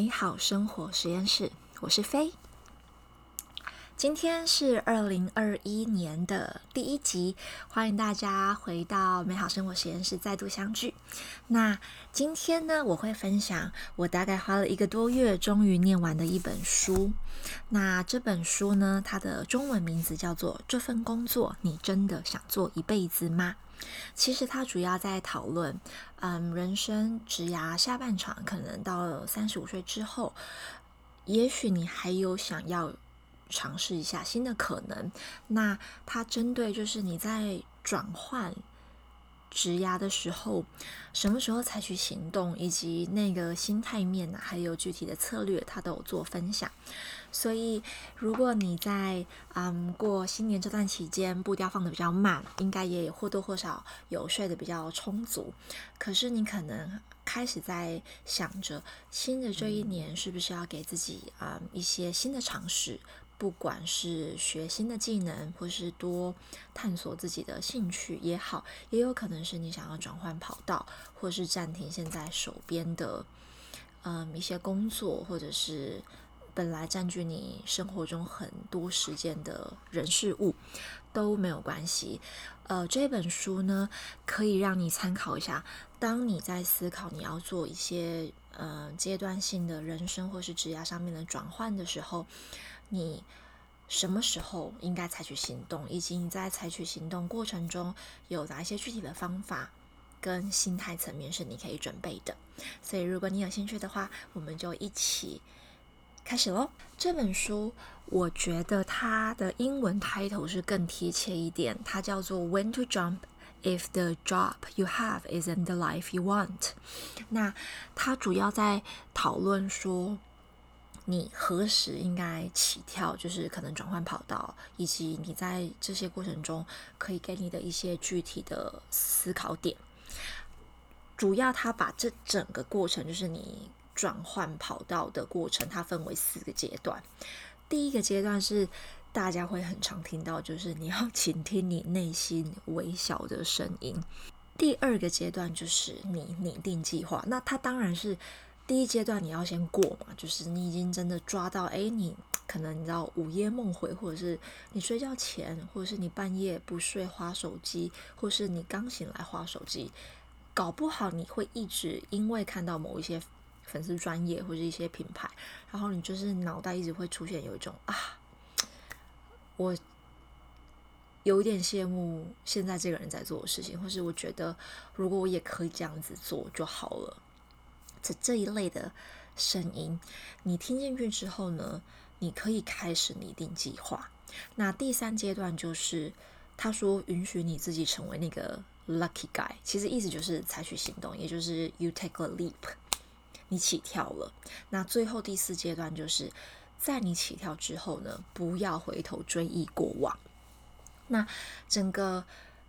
美好生活实验室，我是飞。今天是二零二一年的第一集，欢迎大家回到美好生活实验室再度相聚。那今天呢，我会分享我大概花了一个多月终于念完的一本书。那这本书呢，它的中文名字叫做《这份工作你真的想做一辈子吗》。其实它主要在讨论，嗯，人生职涯下半场，可能到了三十五岁之后，也许你还有想要。尝试一下新的可能。那它针对就是你在转换职涯的时候，什么时候采取行动，以及那个心态面呢，还有具体的策略，它都有做分享。所以，如果你在嗯过新年这段期间步调放的比较慢，应该也或多或少有睡得比较充足。可是你可能开始在想着新的这一年是不是要给自己啊一些新的尝试。不管是学新的技能，或是多探索自己的兴趣也好，也有可能是你想要转换跑道，或是暂停现在手边的嗯一些工作，或者是本来占据你生活中很多时间的人事物都没有关系。呃，这本书呢可以让你参考一下，当你在思考你要做一些呃阶段性的人生或是职业上面的转换的时候。你什么时候应该采取行动，以及你在采取行动过程中有哪一些具体的方法跟心态层面是你可以准备的？所以，如果你有兴趣的话，我们就一起开始喽。这本书我觉得它的英文 title 是更贴切一点，它叫做《When to Jump If the Job You Have Isn't the Life You Want》。那它主要在讨论说。你何时应该起跳？就是可能转换跑道，以及你在这些过程中可以给你的一些具体的思考点。主要他把这整个过程，就是你转换跑道的过程，它分为四个阶段。第一个阶段是大家会很常听到，就是你要倾听你内心微小的声音。第二个阶段就是你拟定计划。那它当然是。第一阶段你要先过嘛，就是你已经真的抓到，哎，你可能你知道午夜梦回，或者是你睡觉前，或者是你半夜不睡划手机，或是你刚醒来划手机，搞不好你会一直因为看到某一些粉丝专业或者一些品牌，然后你就是脑袋一直会出现有一种啊，我有点羡慕现在这个人在做的事情，或是我觉得如果我也可以这样子做就好了。这这一类的声音，你听进去之后呢，你可以开始拟定计划。那第三阶段就是他说允许你自己成为那个 lucky guy，其实意思就是采取行动，也就是 you take a leap，你起跳了。那最后第四阶段就是在你起跳之后呢，不要回头追忆过往。那整个。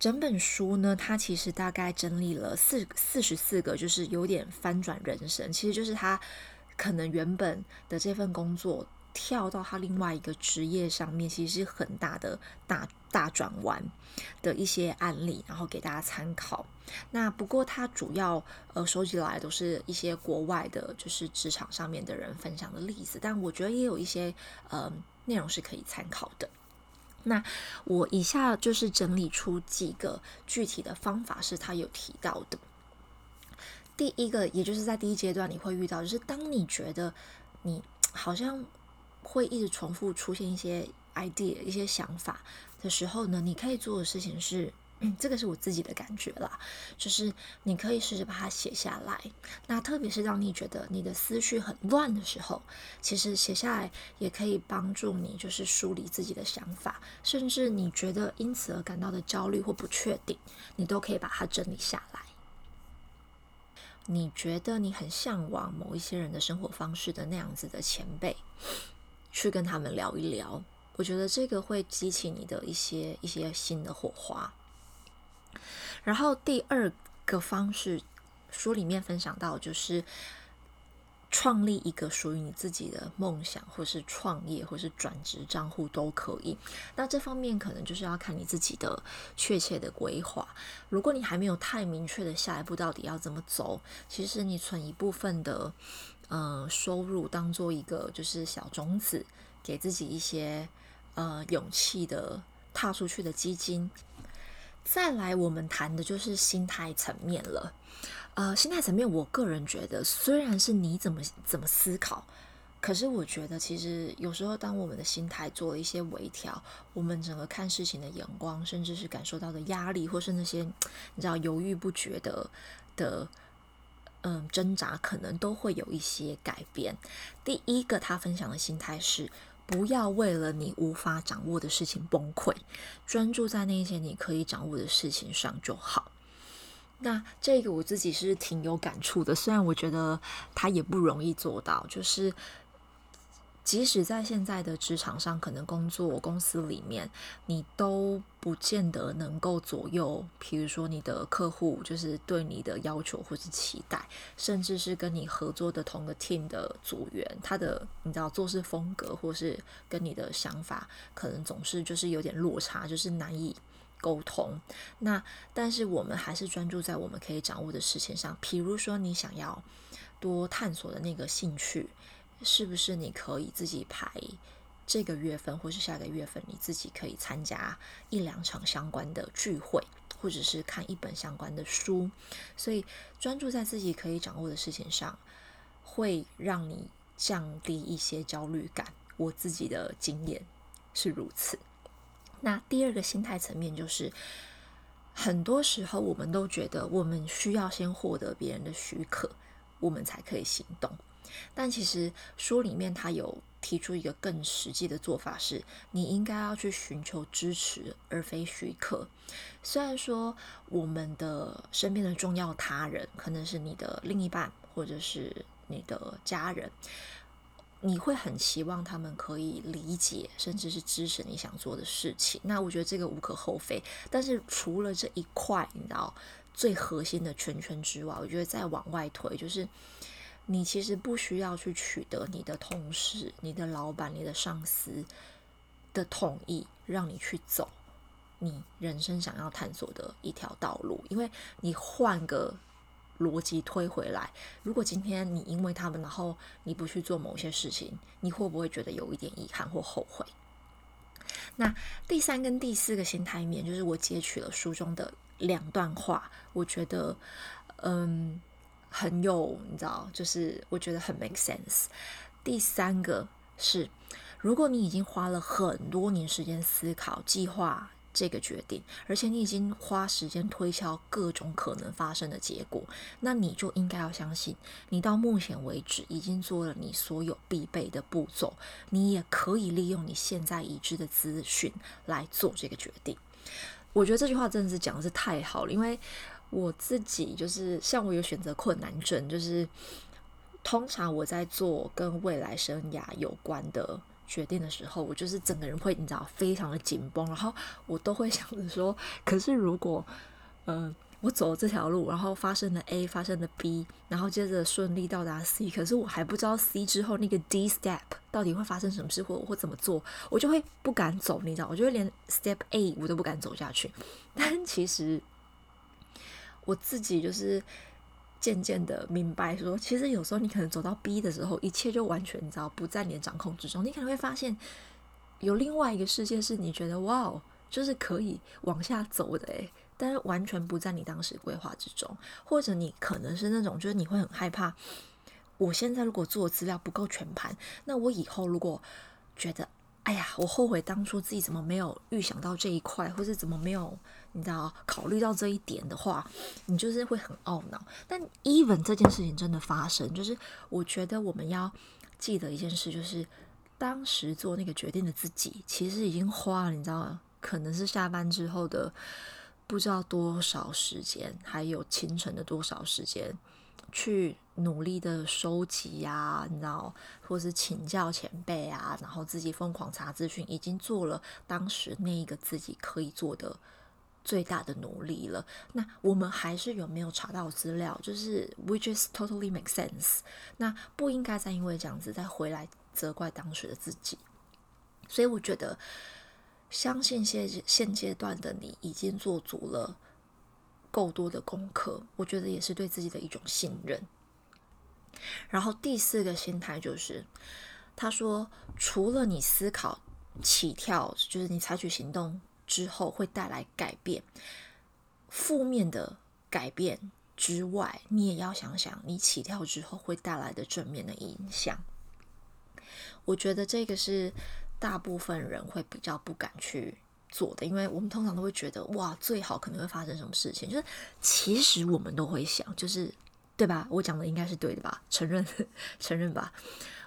整本书呢，它其实大概整理了四四十四个，就是有点翻转人生。其实就是他可能原本的这份工作跳到他另外一个职业上面，其实是很大的大大转弯的一些案例，然后给大家参考。那不过他主要呃收集来都是一些国外的，就是职场上面的人分享的例子，但我觉得也有一些呃内容是可以参考的。那我以下就是整理出几个具体的方法，是他有提到的。第一个，也就是在第一阶段你会遇到，就是当你觉得你好像会一直重复出现一些 idea、一些想法的时候呢，你可以做的事情是。嗯，这个是我自己的感觉啦，就是你可以试着把它写下来。那特别是当你觉得你的思绪很乱的时候，其实写下来也可以帮助你，就是梳理自己的想法。甚至你觉得因此而感到的焦虑或不确定，你都可以把它整理下来。你觉得你很向往某一些人的生活方式的那样子的前辈，去跟他们聊一聊，我觉得这个会激起你的一些一些新的火花。然后第二个方式，书里面分享到，就是创立一个属于你自己的梦想，或是创业，或是转职账户都可以。那这方面可能就是要看你自己的确切的规划。如果你还没有太明确的下一步到底要怎么走，其实你存一部分的呃收入当做一个就是小种子，给自己一些呃勇气的踏出去的基金。再来，我们谈的就是心态层面了。呃，心态层面，我个人觉得，虽然是你怎么怎么思考，可是我觉得，其实有时候，当我们的心态做了一些微调，我们整个看事情的眼光，甚至是感受到的压力，或是那些你知道犹豫不决的的嗯挣扎，可能都会有一些改变。第一个，他分享的心态是，不要为了你无法掌握的事情崩溃，专注在那些你可以掌握的事情上就好。那这个我自己是挺有感触的，虽然我觉得他也不容易做到，就是即使在现在的职场上，可能工作公司里面，你都不见得能够左右，比如说你的客户就是对你的要求或是期待，甚至是跟你合作的同个 team 的组员，他的你知道做事风格或是跟你的想法，可能总是就是有点落差，就是难以。沟通，那但是我们还是专注在我们可以掌握的事情上。比如说，你想要多探索的那个兴趣，是不是你可以自己排这个月份或是下个月份，你自己可以参加一两场相关的聚会，或者是看一本相关的书。所以，专注在自己可以掌握的事情上，会让你降低一些焦虑感。我自己的经验是如此。那第二个心态层面就是，很多时候我们都觉得我们需要先获得别人的许可，我们才可以行动。但其实书里面他有提出一个更实际的做法，是你应该要去寻求支持，而非许可。虽然说我们的身边的重要他人可能是你的另一半，或者是你的家人。你会很期望他们可以理解，甚至是支持你想做的事情。那我觉得这个无可厚非。但是除了这一块，你知道最核心的圈圈之外，我觉得再往外推，就是你其实不需要去取得你的同事、你的老板、你的上司的同意，让你去走你人生想要探索的一条道路，因为你换个。逻辑推回来，如果今天你因为他们，然后你不去做某些事情，你会不会觉得有一点遗憾或后悔？那第三跟第四个心态面，就是我截取了书中的两段话，我觉得嗯很有，你知道，就是我觉得很 make sense。第三个是，如果你已经花了很多年时间思考、计划。这个决定，而且你已经花时间推敲各种可能发生的结果，那你就应该要相信，你到目前为止已经做了你所有必备的步骤，你也可以利用你现在已知的资讯来做这个决定。我觉得这句话真的是讲的是太好了，因为我自己就是像我有选择困难症，就是通常我在做跟未来生涯有关的。决定的时候，我就是整个人会你知道非常的紧绷，然后我都会想着说，可是如果，嗯，我走这条路，然后发生了 A，发生了 B，然后接着顺利到达 C，可是我还不知道 C 之后那个 D step 到底会发生什么事，或我会怎么做，我就会不敢走，你知道，我就会连 step A 我都不敢走下去。但其实我自己就是。渐渐的明白，说其实有时候你可能走到 B 的时候，一切就完全你知道不在你的掌控之中。你可能会发现有另外一个世界是你觉得哇，就是可以往下走的诶，但是完全不在你当时规划之中。或者你可能是那种，就是你会很害怕，我现在如果做资料不够全盘，那我以后如果觉得。哎呀，我后悔当初自己怎么没有预想到这一块，或是怎么没有你知道考虑到这一点的话，你就是会很懊恼。但 even 这件事情真的发生，就是我觉得我们要记得一件事，就是当时做那个决定的自己，其实已经花了你知道，可能是下班之后的不知道多少时间，还有清晨的多少时间。去努力的收集呀，你知道，或是请教前辈啊，然后自己疯狂查资讯，已经做了当时那一个自己可以做的最大的努力了。那我们还是有没有查到资料？就是 which is totally make sense。那不应该再因为这样子再回来责怪当时的自己。所以我觉得，相信现现阶段的你已经做足了够多的功课，我觉得也是对自己的一种信任。然后第四个心态就是，他说，除了你思考起跳，就是你采取行动之后会带来改变，负面的改变之外，你也要想想你起跳之后会带来的正面的影响。我觉得这个是大部分人会比较不敢去做的，因为我们通常都会觉得，哇，最好可能会发生什么事情，就是其实我们都会想，就是。对吧？我讲的应该是对的吧？承认，承认吧。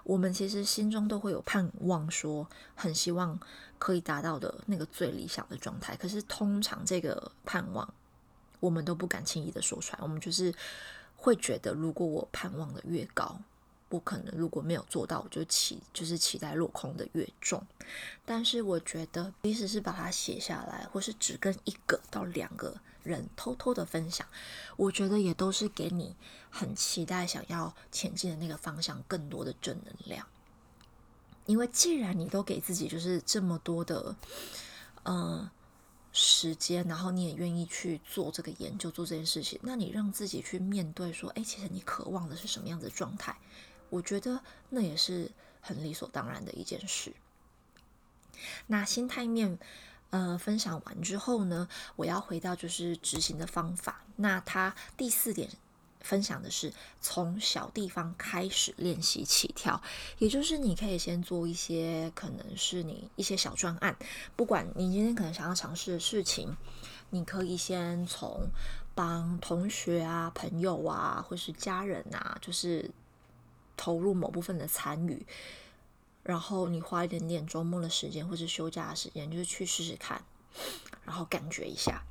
我们其实心中都会有盼望，说很希望可以达到的那个最理想的状态。可是通常这个盼望，我们都不敢轻易的说出来。我们就是会觉得，如果我盼望的越高。我可能，如果没有做到，我就期就是期待落空的越重。但是我觉得，即使是把它写下来，或是只跟一个到两个人偷偷的分享，我觉得也都是给你很期待想要前进的那个方向更多的正能量。因为既然你都给自己就是这么多的嗯时间，然后你也愿意去做这个研究、做这件事情，那你让自己去面对说，哎，其实你渴望的是什么样的状态？我觉得那也是很理所当然的一件事。那心态面，呃，分享完之后呢，我要回到就是执行的方法。那他第四点分享的是从小地方开始练习起跳，也就是你可以先做一些可能是你一些小专案，不管你今天可能想要尝试的事情，你可以先从帮同学啊、朋友啊，或是家人啊，就是。投入某部分的参与，然后你花一点点周末的时间或者休假的时间，就是去试试看，然后感觉一下。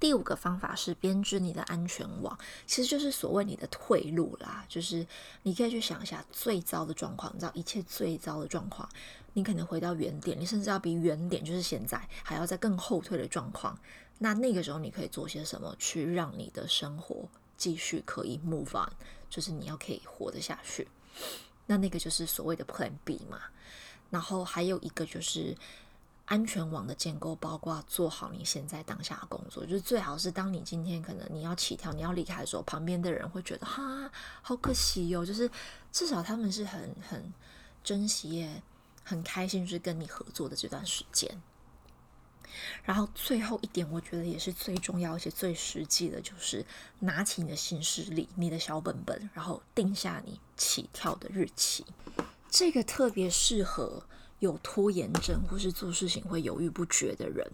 第五个方法是编织你的安全网，其实就是所谓你的退路啦。就是你可以去想一下最糟的状况，你知道一切最糟的状况，你可能回到原点，你甚至要比原点就是现在还要再更后退的状况。那那个时候你可以做些什么，去让你的生活继续可以 move on。就是你要可以活得下去，那那个就是所谓的 Plan B 嘛。然后还有一个就是安全网的建构，包括做好你现在当下的工作，就是最好是当你今天可能你要起跳、你要离开的时候，旁边的人会觉得哈，好可惜哟。就是至少他们是很很珍惜、耶很开心，就是跟你合作的这段时间。然后最后一点，我觉得也是最重要而且最实际的，就是拿起你的行事历、你的小本本，然后定下你起跳的日期。这个特别适合有拖延症或是做事情会犹豫不决的人。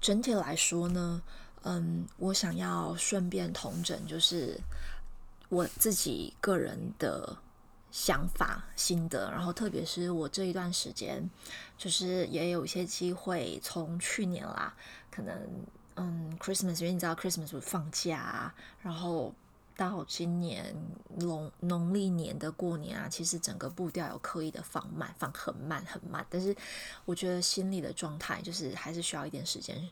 整体来说呢，嗯，我想要顺便同整，就是我自己个人的。想法、心得，然后特别是我这一段时间，就是也有一些机会，从去年啦，可能嗯，Christmas，因为你知道 Christmas 放假，然后到今年农农历年的过年啊，其实整个步调有刻意的放慢，放很慢很慢，但是我觉得心理的状态就是还是需要一点时间，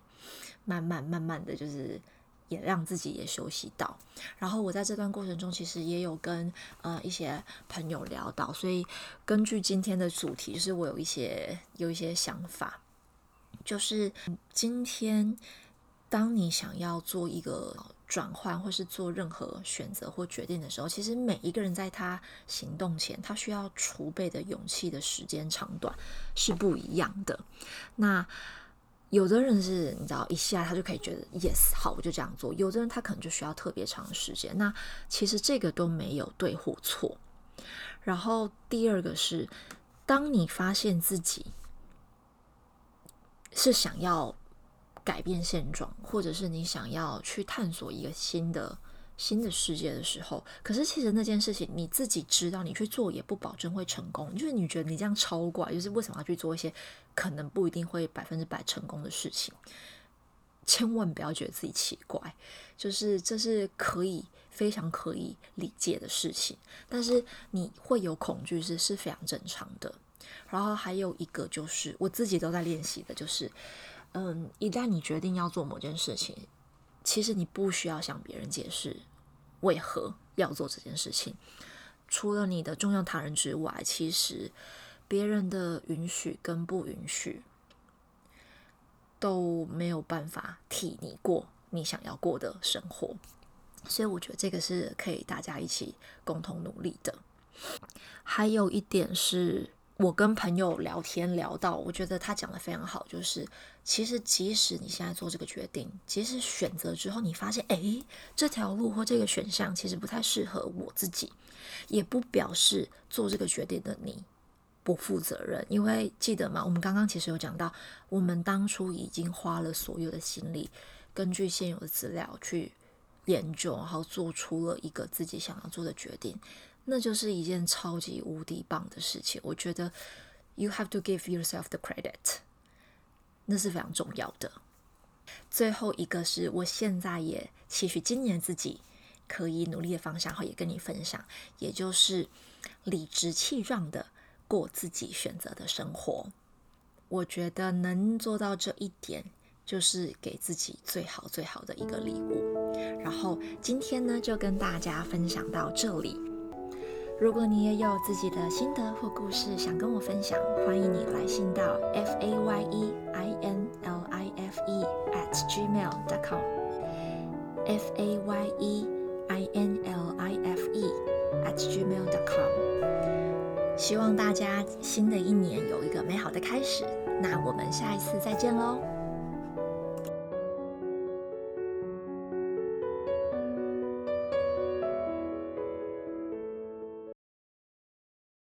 慢慢慢慢的就是。也让自己也休息到，然后我在这段过程中其实也有跟呃一些朋友聊到，所以根据今天的主题，就是我有一些有一些想法，就是今天当你想要做一个转换，或是做任何选择或决定的时候，其实每一个人在他行动前，他需要储备的勇气的时间长短是不一样的。那有的人是你知道一下他就可以觉得 yes 好我就这样做，有的人他可能就需要特别长时间。那其实这个都没有对或错。然后第二个是，当你发现自己是想要改变现状，或者是你想要去探索一个新的。新的世界的时候，可是其实那件事情你自己知道，你去做也不保证会成功。就是你觉得你这样超怪，就是为什么要去做一些可能不一定会百分之百成功的事情？千万不要觉得自己奇怪，就是这是可以非常可以理解的事情。但是你会有恐惧是是非常正常的。然后还有一个就是我自己都在练习的，就是嗯，一旦你决定要做某件事情，其实你不需要向别人解释为何要做这件事情。除了你的重要他人之外，其实别人的允许跟不允许都没有办法替你过你想要过的生活。所以我觉得这个是可以大家一起共同努力的。还有一点是我跟朋友聊天聊到，我觉得他讲的非常好，就是其实即使你现在做这个决定，即使选择之后你发现，诶，这条路或这个选项其实不太适合我自己，也不表示做这个决定的你不负责任。因为记得吗？我们刚刚其实有讲到，我们当初已经花了所有的心力，根据现有的资料去。研究，然后做出了一个自己想要做的决定，那就是一件超级无敌棒的事情。我觉得，you have to give yourself the credit，那是非常重要的。最后一个是我现在也期许今年自己可以努力的方向，然后也跟你分享，也就是理直气壮的过自己选择的生活。我觉得能做到这一点。就是给自己最好最好的一个礼物。然后今天呢，就跟大家分享到这里。如果你也有自己的心得或故事想跟我分享，欢迎你来信到 f a y e i n l i f e at gmail dot com。f a y e i n l i f e at gmail dot com。希望大家新的一年有一个美好的开始。那我们下一次再见喽。